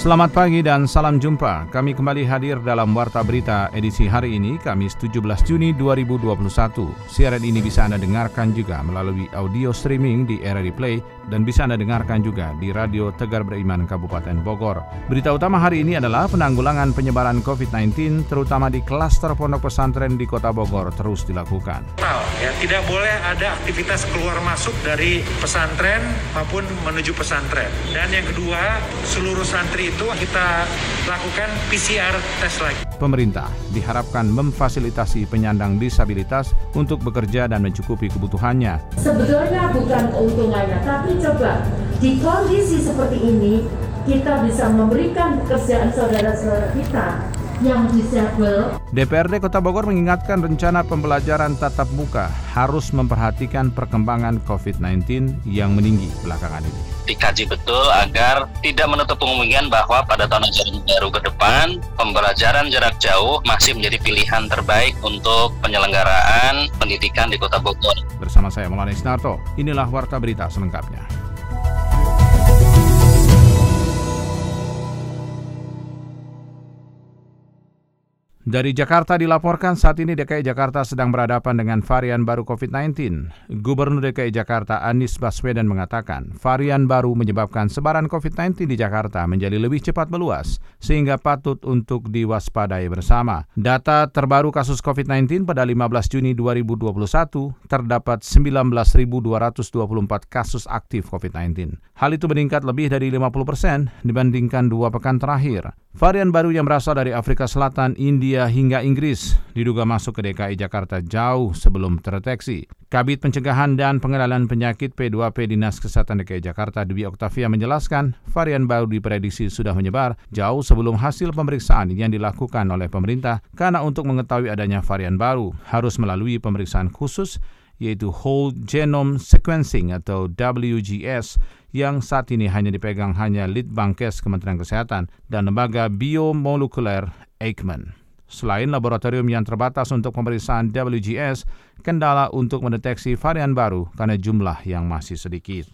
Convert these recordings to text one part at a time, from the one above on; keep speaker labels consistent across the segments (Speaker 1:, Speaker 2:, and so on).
Speaker 1: Selamat pagi dan salam jumpa. Kami kembali hadir dalam Warta Berita edisi hari ini, Kamis 17 Juni 2021. Siaran ini bisa Anda dengarkan juga melalui audio streaming di RRI Play dan bisa Anda dengarkan juga di Radio Tegar Beriman Kabupaten Bogor. Berita utama hari ini adalah penanggulangan penyebaran COVID-19 terutama di klaster pondok pesantren di Kota Bogor terus dilakukan.
Speaker 2: Ya, tidak boleh ada aktivitas keluar masuk dari pesantren maupun menuju pesantren. Dan yang kedua, seluruh santri itu kita lakukan PCR tes lagi.
Speaker 1: Pemerintah diharapkan memfasilitasi penyandang disabilitas untuk bekerja dan mencukupi kebutuhannya.
Speaker 3: Sebetulnya bukan keuntungannya, tapi coba di kondisi seperti ini kita bisa memberikan pekerjaan saudara-saudara kita yang disabel.
Speaker 1: DPRD Kota Bogor mengingatkan rencana pembelajaran tatap muka harus memperhatikan perkembangan COVID-19 yang meninggi belakangan ini.
Speaker 4: Dikaji betul agar tidak menutup kemungkinan bahwa pada tahun ajaran baru ke depan pembelajaran jarak jauh masih menjadi pilihan terbaik untuk penyelenggaraan pendidikan di Kota Bogor.
Speaker 1: Bersama saya Maulana Isnarto, inilah Warta Berita selengkapnya. Dari Jakarta dilaporkan saat ini DKI Jakarta sedang berhadapan dengan varian baru COVID-19. Gubernur DKI Jakarta Anies Baswedan mengatakan varian baru menyebabkan sebaran COVID-19 di Jakarta menjadi lebih cepat meluas sehingga patut untuk diwaspadai bersama. Data terbaru kasus COVID-19 pada 15 Juni 2021 terdapat 19.224 kasus aktif COVID-19. Hal itu meningkat lebih dari 50 persen dibandingkan dua pekan terakhir. Varian baru yang berasal dari Afrika Selatan, India, hingga Inggris diduga masuk ke DKI Jakarta jauh sebelum terdeteksi. Kabit Pencegahan dan Pengenalan Penyakit P2P Dinas Kesehatan DKI Jakarta Dwi Oktavia menjelaskan varian baru diprediksi sudah menyebar jauh sebelum hasil pemeriksaan yang dilakukan oleh pemerintah karena untuk mengetahui adanya varian baru harus melalui pemeriksaan khusus yaitu Whole Genome Sequencing atau WGS yang saat ini hanya dipegang hanya Litbangkes Kementerian Kesehatan dan lembaga biomolekuler Eijkman. Selain laboratorium yang terbatas untuk pemeriksaan WGS, kendala untuk mendeteksi varian baru karena jumlah yang masih sedikit.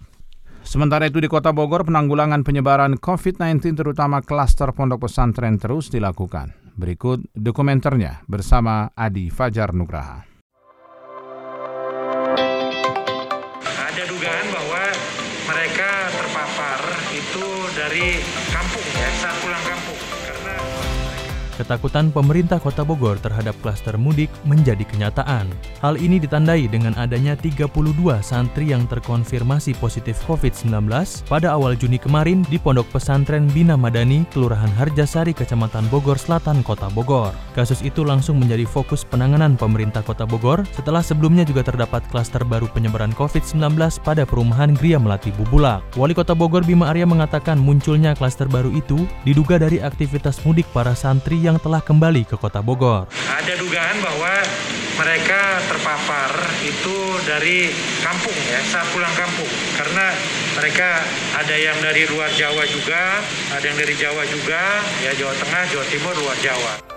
Speaker 1: Sementara itu di Kota Bogor, penanggulangan penyebaran COVID-19 terutama klaster pondok pesantren terus dilakukan. Berikut dokumenternya bersama Adi Fajar Nugraha.
Speaker 5: Ketakutan pemerintah Kota Bogor terhadap klaster mudik menjadi kenyataan. Hal ini ditandai dengan adanya 32 santri yang terkonfirmasi positif COVID-19 pada awal Juni kemarin di Pondok Pesantren Bina Madani, Kelurahan Harjasari, Kecamatan Bogor Selatan, Kota Bogor. Kasus itu langsung menjadi fokus penanganan pemerintah Kota Bogor setelah sebelumnya juga terdapat klaster baru penyebaran COVID-19 pada perumahan Gria Melati Bubulak. Wali Kota Bogor Bima Arya mengatakan munculnya klaster baru itu diduga dari aktivitas mudik para santri yang telah kembali ke kota Bogor.
Speaker 2: Ada dugaan bahwa mereka terpapar itu dari kampung ya saat pulang kampung karena mereka ada yang dari luar Jawa juga, ada yang dari Jawa juga, ya Jawa Tengah, Jawa Timur, luar Jawa.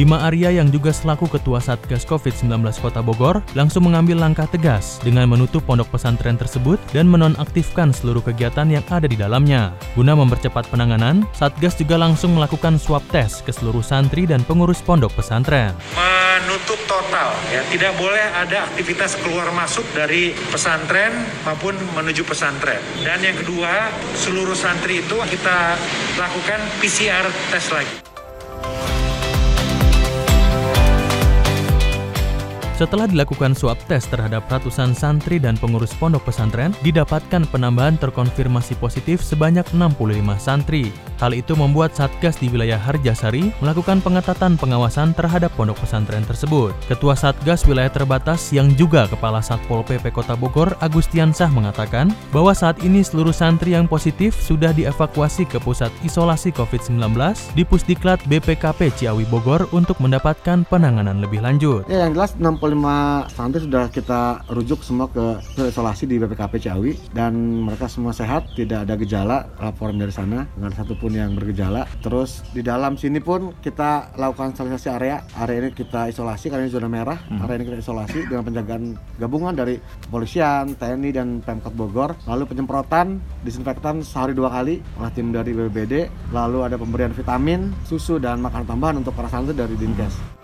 Speaker 5: Bima Arya yang juga selaku Ketua Satgas COVID-19 Kota Bogor langsung mengambil langkah tegas dengan menutup pondok pesantren tersebut dan menonaktifkan seluruh kegiatan yang ada di dalamnya. Guna mempercepat penanganan, Satgas juga langsung melakukan swab test ke seluruh santri dan pengurus pondok pesantren.
Speaker 2: Menutup total, ya tidak boleh ada aktivitas keluar masuk dari pesantren maupun menuju pesantren. Dan yang kedua, seluruh santri itu kita lakukan PCR test lagi.
Speaker 5: Setelah dilakukan swab test terhadap ratusan santri dan pengurus pondok pesantren, didapatkan penambahan terkonfirmasi positif sebanyak 65 santri. Hal itu membuat Satgas di wilayah Harjasari melakukan pengetatan pengawasan terhadap pondok pesantren tersebut. Ketua Satgas wilayah terbatas yang juga Kepala Satpol PP Kota Bogor, Agustian Sah mengatakan bahwa saat ini seluruh santri yang positif sudah dievakuasi ke pusat isolasi COVID-19 di Pusdiklat BPKP Ciawi Bogor untuk mendapatkan penanganan lebih lanjut.
Speaker 6: Ya, yang jelas 65 25 santri sudah kita rujuk semua ke isolasi di BPKP Ciawi dan mereka semua sehat, tidak ada gejala laporan dari sana, dengan satupun yang bergejala. Terus di dalam sini pun kita lakukan sterilisasi area. Area ini kita isolasi karena ini zona merah. Hmm. Area ini kita isolasi dengan penjagaan gabungan dari kepolisian, TNI dan Pemkot Bogor. Lalu penyemprotan disinfektan sehari dua kali oleh tim dari BPBD. Lalu ada pemberian vitamin, susu dan makanan tambahan untuk para santri dari Dinkes.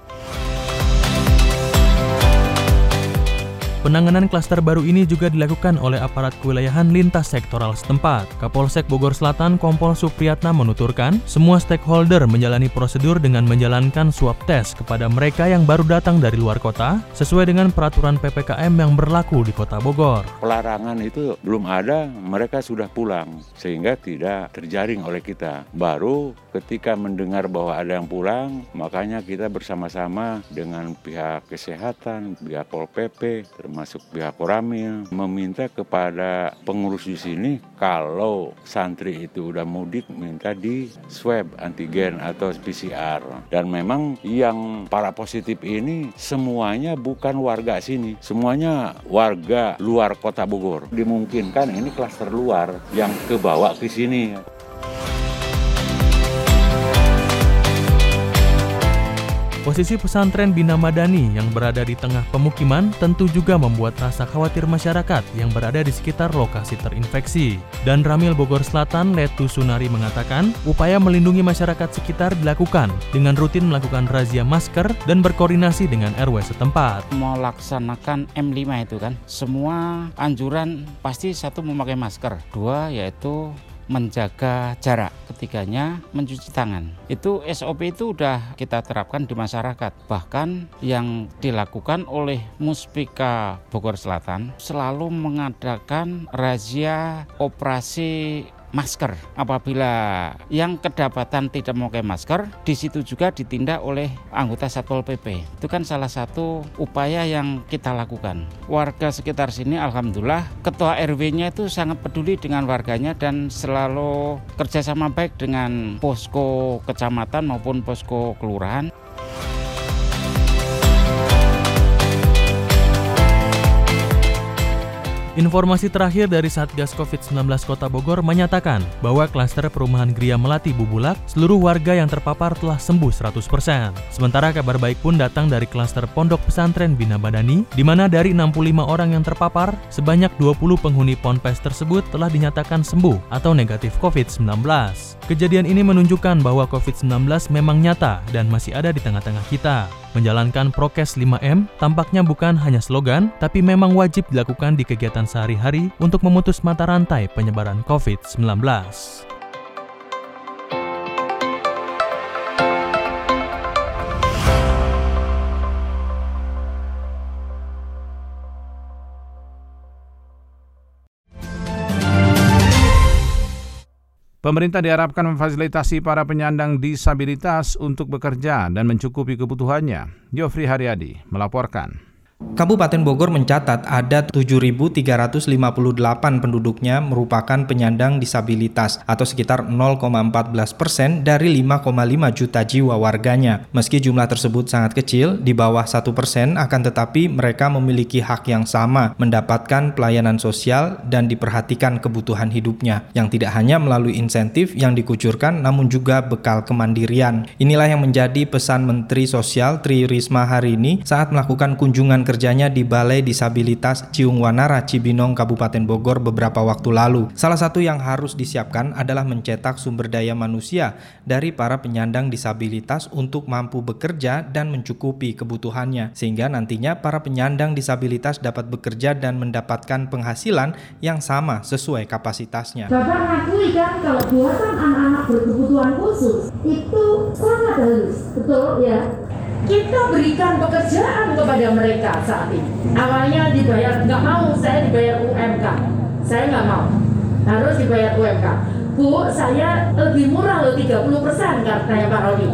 Speaker 5: Penanganan klaster baru ini juga dilakukan oleh aparat kewilayahan lintas sektoral setempat. Kapolsek Bogor Selatan Kompol Supriyatna menuturkan, semua stakeholder menjalani prosedur dengan menjalankan swab test kepada mereka yang baru datang dari luar kota sesuai dengan peraturan PPKM yang berlaku di Kota Bogor.
Speaker 7: Pelarangan itu belum ada, mereka sudah pulang sehingga tidak terjaring oleh kita. Baru ketika mendengar bahwa ada yang pulang, makanya kita bersama-sama dengan pihak kesehatan, pihak Pol PP, termasuk pihak Koramil meminta kepada pengurus di sini kalau santri itu udah mudik minta di swab antigen atau PCR dan memang yang para positif ini semuanya bukan warga sini semuanya warga luar kota Bogor. Dimungkinkan ini klaster luar yang kebawa ke sini
Speaker 5: Posisi pesantren Bina Madani yang berada di tengah pemukiman tentu juga membuat rasa khawatir masyarakat yang berada di sekitar lokasi terinfeksi. Dan Ramil Bogor Selatan, Letu Sunari mengatakan, upaya melindungi masyarakat sekitar dilakukan dengan rutin melakukan razia masker dan berkoordinasi dengan RW setempat.
Speaker 8: Melaksanakan M5 itu kan, semua anjuran pasti satu memakai masker, dua yaitu menjaga jarak, ketiganya mencuci tangan. Itu SOP itu sudah kita terapkan di masyarakat. Bahkan yang dilakukan oleh Muspika Bogor Selatan selalu mengadakan razia operasi masker. Apabila yang kedapatan tidak memakai masker, di situ juga ditindak oleh anggota Satpol PP. Itu kan salah satu upaya yang kita lakukan. Warga sekitar sini alhamdulillah ketua RW-nya itu sangat peduli dengan warganya dan selalu kerjasama baik dengan posko kecamatan maupun posko kelurahan.
Speaker 5: Informasi terakhir dari Satgas COVID-19 Kota Bogor menyatakan bahwa klaster perumahan Gria Melati Bubulak, seluruh warga yang terpapar telah sembuh 100%. Sementara kabar baik pun datang dari klaster Pondok Pesantren Bina Badani, di mana dari 65 orang yang terpapar, sebanyak 20 penghuni ponpes tersebut telah dinyatakan sembuh atau negatif COVID-19. Kejadian ini menunjukkan bahwa COVID-19 memang nyata dan masih ada di tengah-tengah kita. Menjalankan prokes 5M tampaknya bukan hanya slogan, tapi memang wajib dilakukan di kegiatan sehari-hari untuk memutus mata rantai penyebaran COVID-19.
Speaker 1: Pemerintah diharapkan memfasilitasi para penyandang disabilitas untuk bekerja dan mencukupi kebutuhannya. Yofri Haryadi melaporkan.
Speaker 9: Kabupaten Bogor mencatat ada 7.358 penduduknya merupakan penyandang disabilitas atau sekitar 0,14 persen dari 5,5 juta jiwa warganya. Meski jumlah tersebut sangat kecil, di bawah satu persen akan tetapi mereka memiliki hak yang sama mendapatkan pelayanan sosial dan diperhatikan kebutuhan hidupnya yang tidak hanya melalui insentif yang dikucurkan namun juga bekal kemandirian. Inilah yang menjadi pesan Menteri Sosial Tri Risma hari ini saat melakukan kunjungan kerjanya di Balai Disabilitas Ciung Wanara Cibinong Kabupaten Bogor beberapa waktu lalu. Salah satu yang harus disiapkan adalah mencetak sumber daya manusia dari para penyandang disabilitas untuk mampu bekerja dan mencukupi kebutuhannya sehingga nantinya para penyandang disabilitas dapat bekerja dan mendapatkan penghasilan yang sama sesuai kapasitasnya.
Speaker 3: Bapak ngakui kan kalau buatan anak-anak berkebutuhan khusus itu sangat halus, betul ya? Kita berikan pekerjaan kepada mereka saat ini. Awalnya dibayar, nggak mau saya dibayar UMK. Saya nggak mau, harus dibayar UMK. Bu, saya lebih murah loh 30 persen katanya Pak Roni.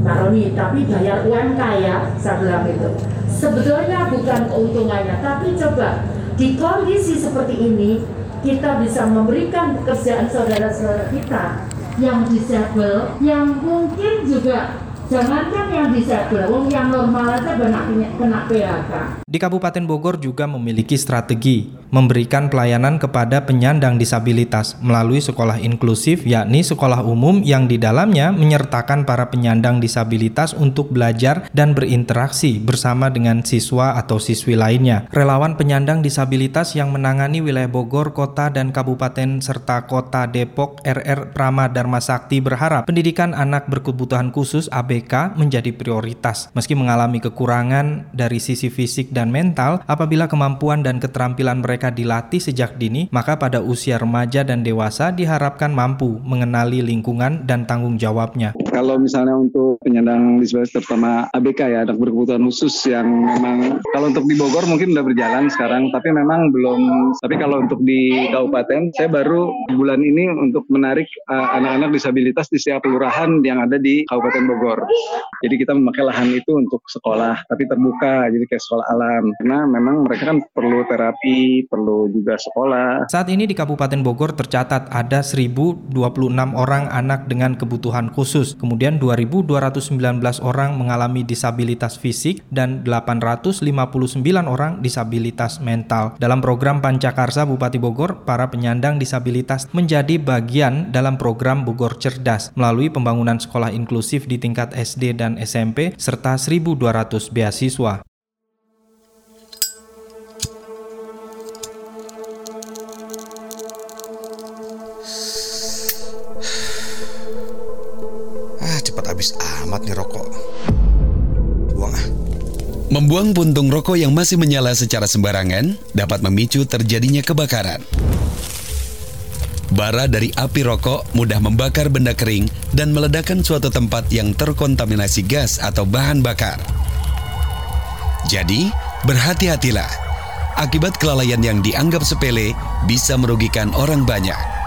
Speaker 3: Pak Roni, tapi bayar UMK ya, saya bilang itu. Sebetulnya bukan keuntungannya, tapi coba di kondisi seperti ini, kita bisa memberikan pekerjaan saudara-saudara kita yang disable, yang mungkin juga Jangankan yang disabel, wong yang normal aja kena, kena PHK.
Speaker 9: Di Kabupaten Bogor juga memiliki strategi memberikan pelayanan kepada penyandang disabilitas melalui sekolah inklusif yakni sekolah umum yang di dalamnya menyertakan para penyandang disabilitas untuk belajar dan berinteraksi bersama dengan siswa atau siswi lainnya. Relawan penyandang disabilitas yang menangani wilayah Bogor, kota dan kabupaten serta kota Depok RR Prama Dharma Sakti berharap pendidikan anak berkebutuhan khusus ABK menjadi prioritas meski mengalami kekurangan dari sisi fisik dan mental apabila kemampuan dan keterampilan mereka mereka dilatih sejak dini, maka pada usia remaja dan dewasa diharapkan mampu mengenali lingkungan dan tanggung jawabnya.
Speaker 10: Kalau misalnya untuk penyandang disabilitas terutama ABK ya, anak berkebutuhan khusus yang memang kalau untuk di Bogor mungkin udah berjalan sekarang, tapi memang belum. Tapi kalau untuk di kabupaten, saya baru bulan ini untuk menarik uh, anak-anak disabilitas di setiap kelurahan yang ada di Kabupaten Bogor. Jadi kita memakai lahan itu untuk sekolah, tapi terbuka, jadi kayak sekolah alam. Karena memang mereka kan perlu terapi, perlu juga sekolah.
Speaker 9: Saat ini di Kabupaten Bogor tercatat ada 1026 orang anak dengan kebutuhan khusus. Kemudian 2219 orang mengalami disabilitas fisik dan 859 orang disabilitas mental. Dalam program Pancakarsa Bupati Bogor, para penyandang disabilitas menjadi bagian dalam program Bogor Cerdas melalui pembangunan sekolah inklusif di tingkat SD dan SMP serta 1200 beasiswa.
Speaker 11: Habis amat nih rokok. Buang ah.
Speaker 12: Membuang puntung rokok yang masih menyala secara sembarangan dapat memicu terjadinya kebakaran. Bara dari api rokok mudah membakar benda kering dan meledakkan suatu tempat yang terkontaminasi gas atau bahan bakar. Jadi, berhati-hatilah. Akibat kelalaian yang dianggap sepele bisa merugikan orang banyak.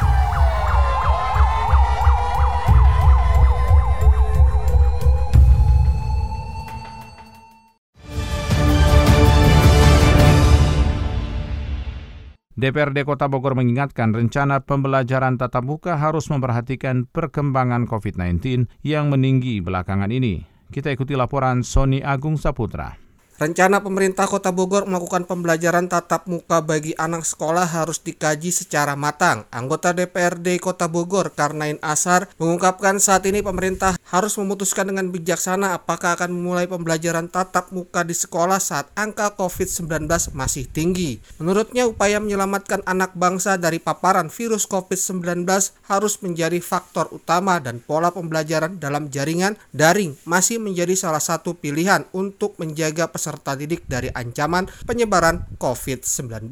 Speaker 1: DPRD Kota Bogor mengingatkan rencana pembelajaran tatap muka harus memperhatikan perkembangan COVID-19 yang meninggi belakangan ini. Kita ikuti laporan Sony Agung Saputra.
Speaker 13: Rencana pemerintah Kota Bogor melakukan pembelajaran tatap muka bagi anak sekolah harus dikaji secara matang. Anggota DPRD Kota Bogor, Karnain Asar, mengungkapkan saat ini pemerintah harus memutuskan dengan bijaksana apakah akan memulai pembelajaran tatap muka di sekolah saat angka COVID-19 masih tinggi. Menurutnya, upaya menyelamatkan anak bangsa dari paparan virus COVID-19 harus menjadi faktor utama dan pola pembelajaran dalam jaringan daring masih menjadi salah satu pilihan untuk menjaga peserta didik dari ancaman penyebaran COVID-19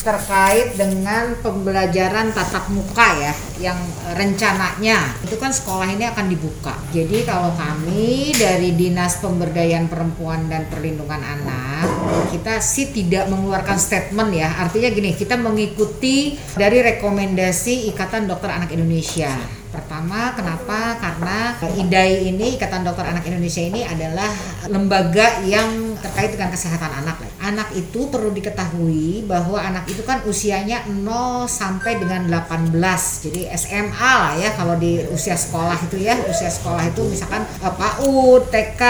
Speaker 14: terkait dengan pembelajaran tatap muka ya yang rencananya itu kan sekolah ini akan dibuka. Jadi kalau kami dari Dinas Pemberdayaan Perempuan dan Perlindungan Anak kita sih tidak mengeluarkan statement ya. Artinya gini, kita mengikuti dari rekomendasi Ikatan Dokter Anak Indonesia Pertama, kenapa? Karena IDAI ini, Ikatan Dokter Anak Indonesia ini adalah lembaga yang terkait dengan kesehatan anak. Anak itu perlu diketahui bahwa anak itu kan usianya 0 sampai dengan 18. Jadi SMA lah ya kalau di usia sekolah itu ya, usia sekolah itu misalkan eh, PAUD, TK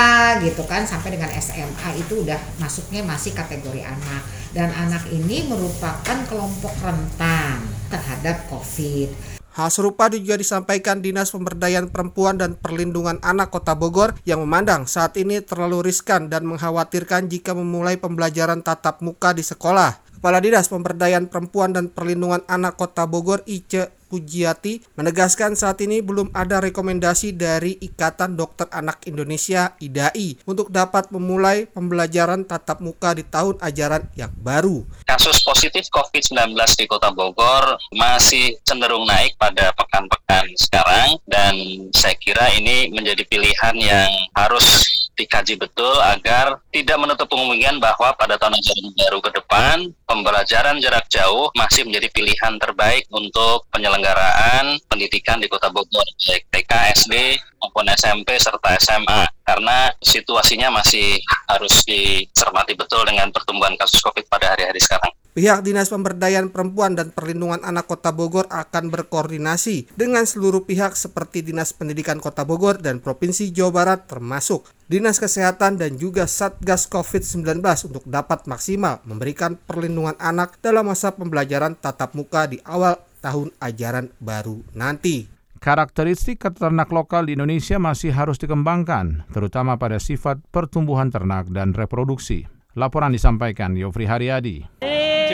Speaker 14: gitu kan sampai dengan SMA itu udah masuknya masih kategori anak. Dan anak ini merupakan kelompok rentan terhadap COVID.
Speaker 13: Hal serupa juga disampaikan Dinas Pemberdayaan Perempuan dan Perlindungan Anak Kota Bogor yang memandang saat ini terlalu riskan dan mengkhawatirkan jika memulai pembelajaran tatap muka di sekolah. Kepala Dinas Pemberdayaan Perempuan dan Perlindungan Anak Kota Bogor Ice Pujiati menegaskan saat ini belum ada rekomendasi dari Ikatan Dokter Anak Indonesia IDAI untuk dapat memulai pembelajaran tatap muka di tahun ajaran yang baru.
Speaker 4: Kasus positif COVID-19 di Kota Bogor masih cenderung naik pada pekan-pekan sekarang dan saya kira ini menjadi pilihan yang harus dikaji betul agar tidak menutup kemungkinan bahwa pada tahun ajaran baru ke depan pembelajaran jarak jauh masih menjadi pilihan terbaik untuk penyelenggaraan pendidikan di Kota Bogor baik TK, SD maupun SMP serta SMA karena situasinya masih harus dicermati betul dengan pertumbuhan kasus COVID pada hari-hari sekarang.
Speaker 13: Pihak Dinas Pemberdayaan Perempuan dan Perlindungan Anak Kota Bogor akan berkoordinasi dengan seluruh pihak seperti Dinas Pendidikan Kota Bogor dan Provinsi Jawa Barat termasuk Dinas Kesehatan dan juga Satgas COVID-19 untuk dapat maksimal memberikan perlindungan anak dalam masa pembelajaran tatap muka di awal tahun ajaran baru nanti.
Speaker 1: Karakteristik ternak lokal di Indonesia masih harus dikembangkan, terutama pada sifat pertumbuhan ternak dan reproduksi. Laporan disampaikan Yofri Haryadi.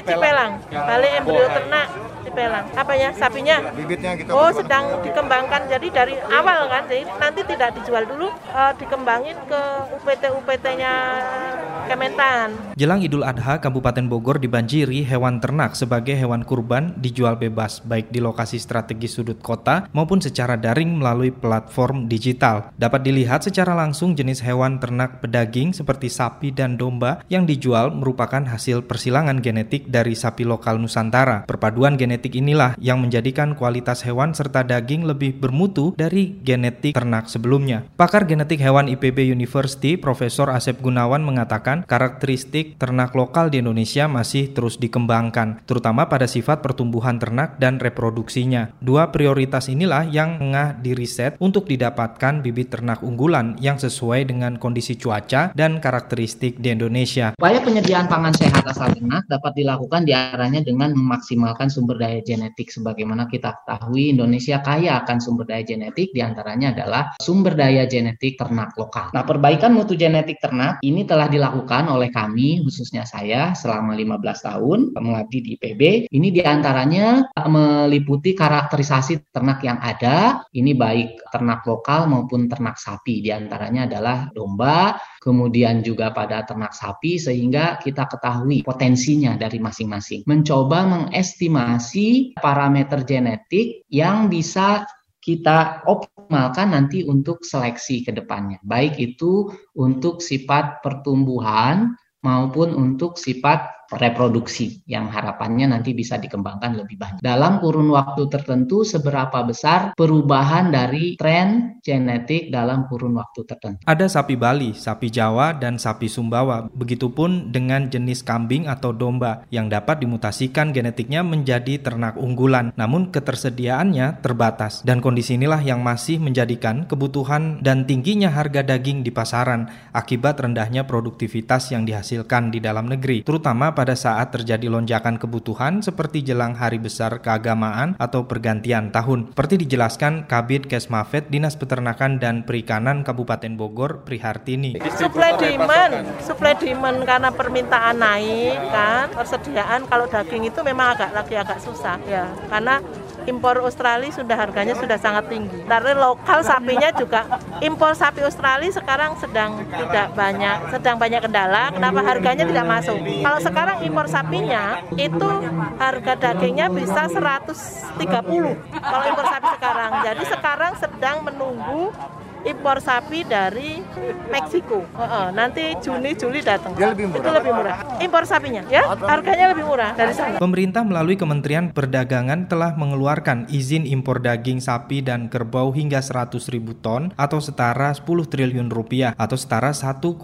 Speaker 15: Cipelang, balik embrio ternak Cipelang. Apa ya sapinya?
Speaker 16: Bibitnya gitu.
Speaker 15: Oh sedang dikembangkan. Jadi dari awal kan, jadi nanti tidak dijual dulu, uh, dikembangin ke UPT-UPT-nya Kementan.
Speaker 9: Jelang Idul Adha, Kabupaten Bogor dibanjiri hewan ternak sebagai hewan kurban dijual bebas baik di lokasi strategis sudut kota maupun secara daring melalui platform digital. Dapat dilihat secara langsung jenis hewan ternak pedaging seperti sapi dan domba yang dijual merupakan hasil persilangan genetik dari sapi lokal Nusantara. Perpaduan genetik inilah yang menjadikan kualitas hewan serta daging lebih bermutu dari genetik ternak sebelumnya. Pakar genetik hewan IPB University, Profesor Asep Gunawan mengatakan karakteristik ternak lokal di Indonesia masih terus dikembangkan, terutama pada sifat pertumbuhan ternak dan reproduksinya. Dua prioritas inilah yang tengah diriset untuk didapatkan bibit ternak unggulan yang sesuai dengan kondisi cuaca dan karakteristik di Indonesia.
Speaker 17: Upaya penyediaan pangan sehat asal ternak dapat dilakukan di antaranya dengan memaksimalkan sumber daya genetik. Sebagaimana kita ketahui Indonesia kaya akan sumber daya genetik di antaranya adalah sumber daya genetik ternak lokal. Nah perbaikan mutu genetik ternak ini telah dilakukan oleh kami khususnya saya selama 15 tahun mengabdi di IPB. Ini di antaranya meliputi karakterisasi ternak yang ada. Ini baik ternak lokal maupun ternak sapi. Di antaranya adalah domba, kemudian juga pada ternak sapi sehingga kita ketahui potensinya dari masing-masing. Mencoba mengestimasi parameter genetik yang bisa kita optimalkan nanti untuk seleksi ke depannya. Baik itu untuk sifat pertumbuhan maupun untuk sifat reproduksi yang harapannya nanti bisa dikembangkan lebih banyak. Dalam kurun waktu tertentu seberapa besar perubahan dari tren genetik dalam kurun waktu tertentu.
Speaker 9: Ada sapi Bali, sapi Jawa, dan sapi Sumbawa. Begitupun dengan jenis kambing atau domba yang dapat dimutasikan genetiknya menjadi ternak unggulan. Namun ketersediaannya terbatas dan kondisi inilah yang masih menjadikan kebutuhan dan tingginya harga daging di pasaran akibat rendahnya produktivitas yang dihasilkan di dalam negeri, terutama pada saat terjadi lonjakan kebutuhan seperti jelang hari besar keagamaan atau pergantian tahun. Seperti dijelaskan Kabit Kesmafet Dinas Peternakan dan Perikanan Kabupaten Bogor Prihartini.
Speaker 15: Supply demand, supply demand karena permintaan naik kan, persediaan kalau daging itu memang agak lagi agak susah ya, karena impor Australia sudah harganya sudah sangat tinggi. Dari lokal sapinya juga impor sapi Australia sekarang sedang tidak banyak, sedang banyak kendala. Kenapa harganya tidak masuk? Kalau sekarang impor sapinya itu harga dagingnya bisa 130 kalau impor sapi sekarang. Jadi sekarang sedang menunggu impor sapi dari Meksiko. Uh, uh, nanti Juni Juli datang.
Speaker 16: Dia lebih murah.
Speaker 15: Itu lebih murah. Impor sapinya ya, harganya lebih murah dari sana.
Speaker 9: Pemerintah melalui Kementerian Perdagangan telah mengeluarkan izin impor daging sapi dan kerbau hingga 100 ribu ton atau setara 10 triliun rupiah atau setara 1,5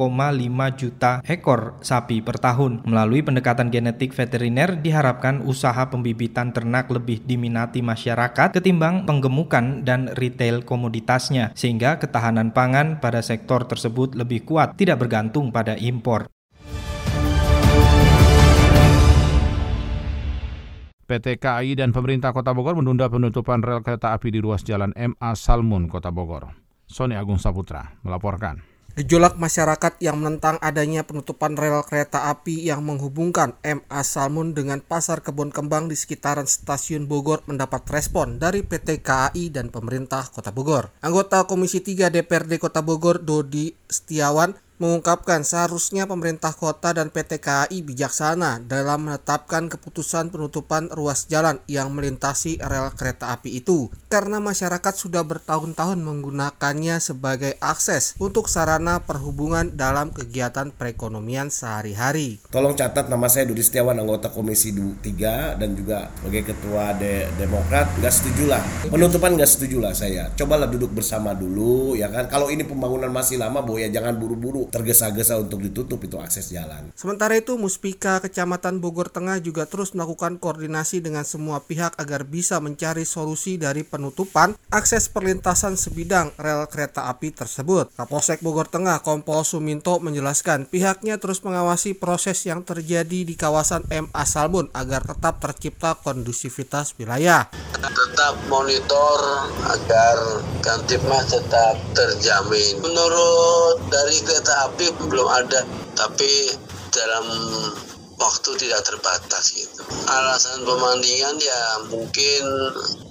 Speaker 9: juta ekor sapi per tahun. Melalui pendekatan genetik veteriner diharapkan usaha pembibitan ternak lebih diminati masyarakat ketimbang penggemukan dan retail komoditasnya sehingga ketahanan pangan pada sektor tersebut lebih kuat, tidak bergantung pada impor.
Speaker 1: PT KAI dan pemerintah Kota Bogor menunda penutupan rel kereta api di ruas jalan MA Salmun, Kota Bogor. Sony Agung Saputra melaporkan.
Speaker 13: Gejolak masyarakat yang menentang adanya penutupan rel kereta api yang menghubungkan MA Salmun dengan Pasar Kebun Kembang di sekitaran stasiun Bogor mendapat respon dari PT KAI dan pemerintah Kota Bogor. Anggota Komisi 3 DPRD Kota Bogor Dodi Setiawan mengungkapkan seharusnya pemerintah kota dan PT KAI bijaksana dalam menetapkan keputusan penutupan ruas jalan yang melintasi rel kereta api itu. Karena masyarakat sudah bertahun-tahun menggunakannya sebagai akses untuk sarana perhubungan dalam kegiatan perekonomian sehari-hari.
Speaker 18: Tolong catat nama saya Dudi Setiawan anggota Komisi 3 dan juga sebagai ketua De Demokrat. Nggak setuju lah penutupan nggak setuju lah saya. Cobalah duduk bersama dulu ya kan? Kalau ini pembangunan masih lama boya jangan buru-buru tergesa-gesa untuk ditutup itu akses jalan.
Speaker 13: Sementara itu Muspika Kecamatan Bogor Tengah juga terus melakukan koordinasi dengan semua pihak agar bisa mencari solusi dari penutupan akses perlintasan sebidang rel kereta api tersebut. Kapolsek Bogor Tengah Kompol Suminto menjelaskan pihaknya terus mengawasi proses yang terjadi di kawasan MA Salbun agar tetap tercipta kondusivitas wilayah.
Speaker 16: Tetap monitor agar Kantipmas tetap terjamin. Menurut dari kereta api belum ada, tapi dalam waktu tidak terbatas gitu. Alasan pemandingan ya mungkin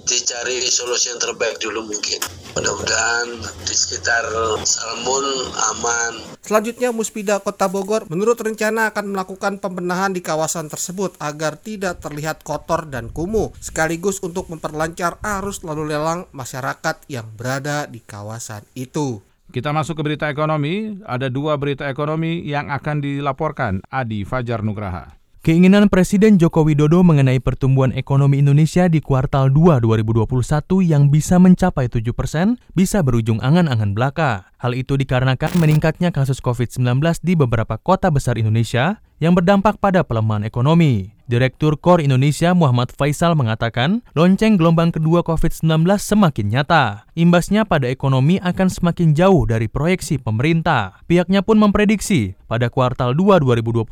Speaker 16: dicari solusi yang terbaik dulu mungkin. Mudah-mudahan di sekitar Salmun aman.
Speaker 13: Selanjutnya Muspida Kota Bogor menurut rencana akan melakukan pembenahan di kawasan tersebut agar tidak terlihat kotor dan kumuh sekaligus untuk memperlancar arus lalu lelang masyarakat yang berada di kawasan itu.
Speaker 1: Kita masuk ke berita ekonomi. Ada dua berita ekonomi yang akan dilaporkan Adi Fajar Nugraha.
Speaker 5: Keinginan Presiden Joko Widodo mengenai pertumbuhan ekonomi Indonesia di kuartal 2 2021 yang bisa mencapai 7 persen bisa berujung angan-angan belaka. Hal itu dikarenakan meningkatnya kasus COVID-19 di beberapa kota besar Indonesia yang berdampak pada pelemahan ekonomi. Direktur KOR Indonesia Muhammad Faisal mengatakan, lonceng gelombang kedua COVID-19 semakin nyata. Imbasnya pada ekonomi akan semakin jauh dari proyeksi pemerintah. Pihaknya pun memprediksi pada kuartal 2 2021,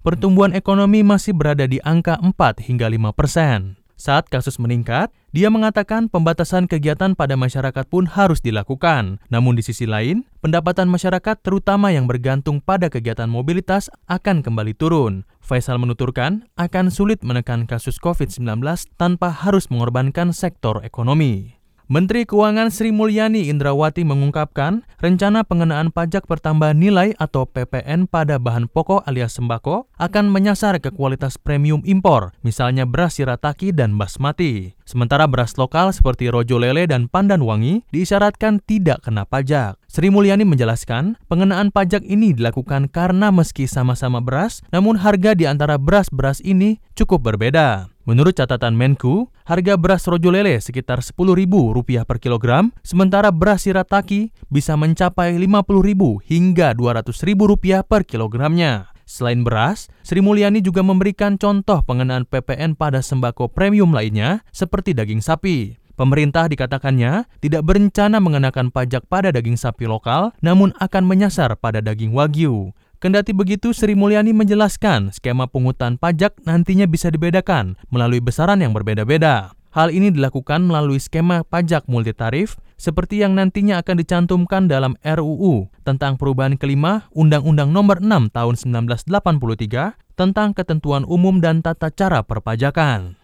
Speaker 5: pertumbuhan ekonomi masih berada di angka 4 hingga 5 persen. Saat kasus meningkat, dia mengatakan pembatasan kegiatan pada masyarakat pun harus dilakukan. Namun di sisi lain, pendapatan masyarakat terutama yang bergantung pada kegiatan mobilitas akan kembali turun. Faisal menuturkan akan sulit menekan kasus COVID-19 tanpa harus mengorbankan sektor ekonomi. Menteri Keuangan Sri Mulyani Indrawati mengungkapkan rencana pengenaan pajak pertambahan nilai atau PPN pada bahan pokok alias sembako akan menyasar ke kualitas premium impor, misalnya beras sirataki dan basmati. Sementara beras lokal seperti rojo lele dan pandan wangi diisyaratkan tidak kena pajak. Sri Mulyani menjelaskan, pengenaan pajak ini dilakukan karena meski sama-sama beras, namun harga di antara beras-beras ini cukup berbeda. Menurut catatan Menku, harga beras rojo lele sekitar Rp10.000 per kilogram, sementara beras sirataki bisa mencapai Rp50.000 hingga Rp200.000 per kilogramnya. Selain beras, Sri Mulyani juga memberikan contoh pengenaan PPN pada sembako premium lainnya seperti daging sapi. Pemerintah dikatakannya tidak berencana mengenakan pajak pada daging sapi lokal, namun akan menyasar pada daging wagyu. Kendati begitu, Sri Mulyani menjelaskan skema pungutan pajak nantinya bisa dibedakan melalui besaran yang berbeda-beda. Hal ini dilakukan melalui skema pajak multitarif seperti yang nantinya akan dicantumkan dalam RUU tentang perubahan kelima Undang-Undang Nomor 6 Tahun 1983 tentang ketentuan umum dan tata cara perpajakan.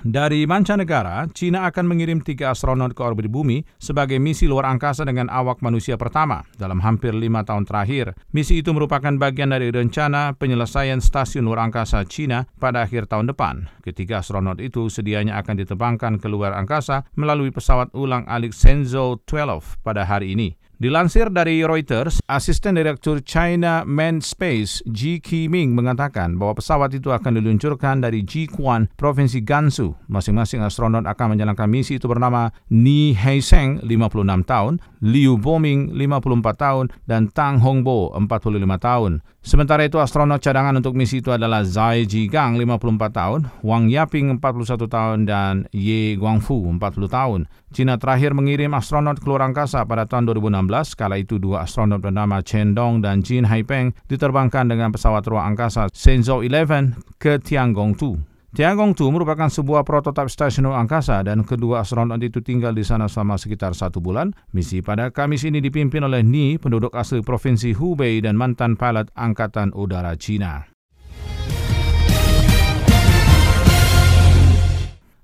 Speaker 1: Dari mancanegara, China akan mengirim tiga astronot ke orbit bumi sebagai misi luar angkasa dengan awak manusia pertama dalam hampir lima tahun terakhir. Misi itu merupakan bagian dari rencana penyelesaian stasiun luar angkasa China pada akhir tahun depan. Ketiga astronot itu sedianya akan ditebangkan ke luar angkasa melalui pesawat ulang alik Shenzhou 12 pada hari ini. Dilansir dari Reuters, Asisten Direktur China Manned Space Ji Qiming mengatakan bahwa pesawat itu akan diluncurkan dari Jiquan, Provinsi Gansu. Masing-masing astronot akan menjalankan misi itu bernama Ni Heiseng, 56 tahun, Liu Boming, 54 tahun, dan Tang Hongbo, 45 tahun. Sementara itu astronot cadangan untuk misi itu adalah Zai Jigang 54 tahun, Wang Yaping 41 tahun dan Ye Guangfu 40 tahun. China terakhir mengirim astronot ke luar angkasa pada tahun 2016, kala itu dua astronot bernama Chen Dong dan Jin Haipeng diterbangkan dengan pesawat ruang angkasa Shenzhou 11 ke Tiangong 2. Tiangong 2 merupakan sebuah prototipe stasiun angkasa dan kedua astronot itu tinggal di sana selama sekitar satu bulan. Misi pada Kamis ini dipimpin oleh Ni, penduduk asli Provinsi Hubei dan mantan pilot Angkatan Udara Cina.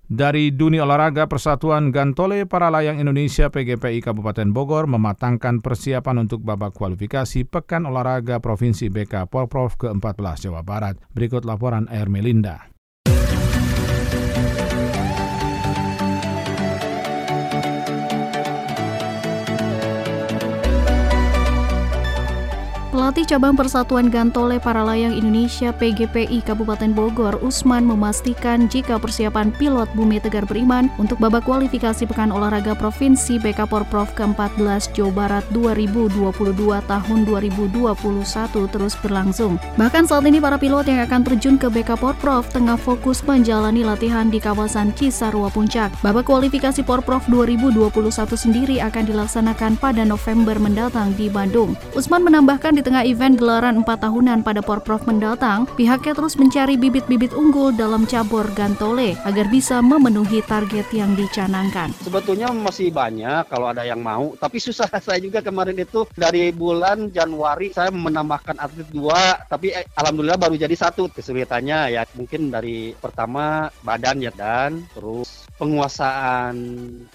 Speaker 1: Dari dunia olahraga, Persatuan Gantole Para Layang Indonesia PGPI Kabupaten Bogor mematangkan persiapan untuk babak kualifikasi Pekan Olahraga Provinsi BK Porprov ke-14 Jawa Barat. Berikut laporan Air Melinda.
Speaker 19: Pelatih Cabang Persatuan Gantole Paralayang Indonesia PGPI Kabupaten Bogor, Usman memastikan jika persiapan pilot Bumi Tegar Beriman untuk babak kualifikasi Pekan Olahraga Provinsi BK Porprov ke-14 Jawa Barat 2022 tahun 2021 terus berlangsung. Bahkan saat ini para pilot yang akan terjun ke BK Porprov tengah fokus menjalani latihan di kawasan Cisarua Puncak. Babak kualifikasi Porprov 2021 sendiri akan dilaksanakan pada November mendatang di Bandung. Usman menambahkan di tengah event gelaran 4 tahunan pada Porprov mendatang, pihaknya terus mencari bibit-bibit unggul dalam cabur gantole agar bisa memenuhi target yang dicanangkan.
Speaker 20: Sebetulnya masih banyak kalau ada yang mau, tapi susah saya juga kemarin itu dari bulan Januari saya menambahkan atlet dua, tapi eh, alhamdulillah baru jadi satu. Kesulitannya ya mungkin dari pertama badan ya dan terus penguasaan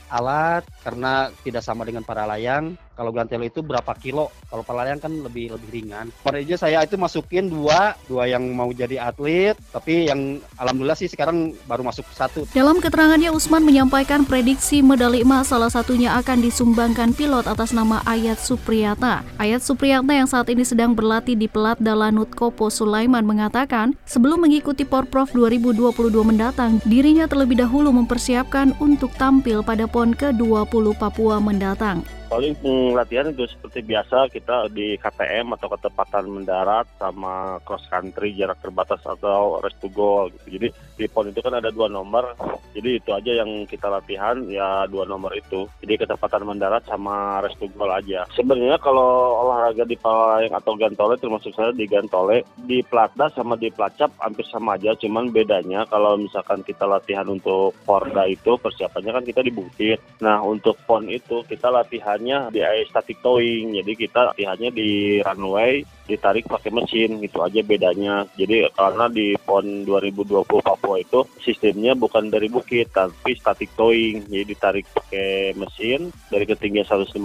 Speaker 20: alat karena tidak sama dengan para layang kalau gantelo itu berapa kilo? Kalau pelayang kan lebih lebih ringan. Kemarin aja saya itu masukin dua dua yang mau jadi atlet tapi yang alhamdulillah sih sekarang baru masuk satu.
Speaker 19: Dalam keterangannya Usman menyampaikan prediksi medali emas salah satunya akan disumbangkan pilot atas nama Ayat Supriyata. Ayat Supriyata yang saat ini sedang berlatih di Pelat Dalanut Kopo Sulaiman mengatakan sebelum mengikuti Porprov 2022 mendatang dirinya terlebih dahulu mempersiapkan untuk tampil pada PON ke-20 Papua mendatang
Speaker 21: paling latihan itu seperti biasa kita di KTM atau ketepatan mendarat sama cross country jarak terbatas atau rest to go gitu. Jadi di PON itu kan ada dua nomor. Jadi itu aja yang kita latihan ya dua nomor itu. Jadi ketepatan mendarat sama rest to go aja. Sebenarnya kalau olahraga di palayang atau gantole termasuk saya di gantole di platdas sama di placap hampir sama aja cuman bedanya kalau misalkan kita latihan untuk Porda itu persiapannya kan kita di bukit. Nah, untuk PON itu kita latihan latihannya di static towing. Jadi kita latihannya di runway ditarik pakai mesin gitu aja bedanya. Jadi karena di PON 2020 Papua itu sistemnya bukan dari bukit tapi static towing. Jadi ditarik pakai mesin dari ketinggian 150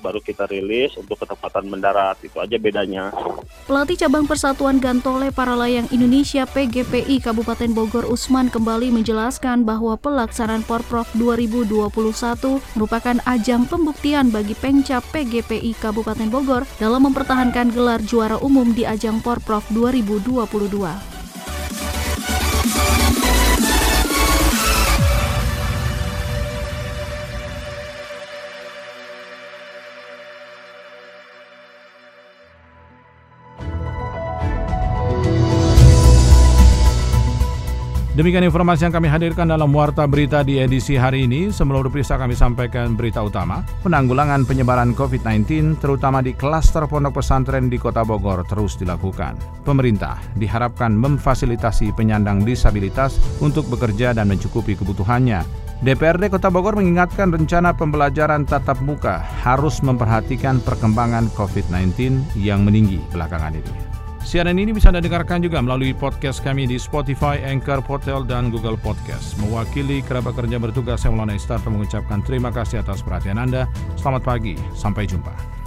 Speaker 21: baru kita rilis untuk ketepatan mendarat. Itu aja bedanya.
Speaker 19: Pelatih cabang Persatuan Gantole Paralayang Indonesia PGPI Kabupaten Bogor Usman kembali menjelaskan bahwa pelaksanaan Porprov 2021 merupakan ajang pembuktian bagi Pengcap PGPI Kabupaten Bogor dalam mempertahankan gelar juara umum di ajang Porprov 2022.
Speaker 1: Demikian informasi yang kami hadirkan dalam Warta Berita di edisi hari ini. Sebelum berpisah kami sampaikan berita utama. Penanggulangan penyebaran COVID-19 terutama di klaster pondok pesantren di kota Bogor terus dilakukan. Pemerintah diharapkan memfasilitasi penyandang disabilitas untuk bekerja dan mencukupi kebutuhannya. DPRD Kota Bogor mengingatkan rencana pembelajaran tatap muka harus memperhatikan perkembangan COVID-19 yang meninggi belakangan ini. Siaran ini bisa Anda dengarkan juga melalui podcast kami di Spotify, Anchor, Portal, dan Google Podcast. Mewakili kerabat kerja bertugas, saya Maulana Istar mengucapkan terima kasih atas perhatian Anda. Selamat pagi, sampai jumpa.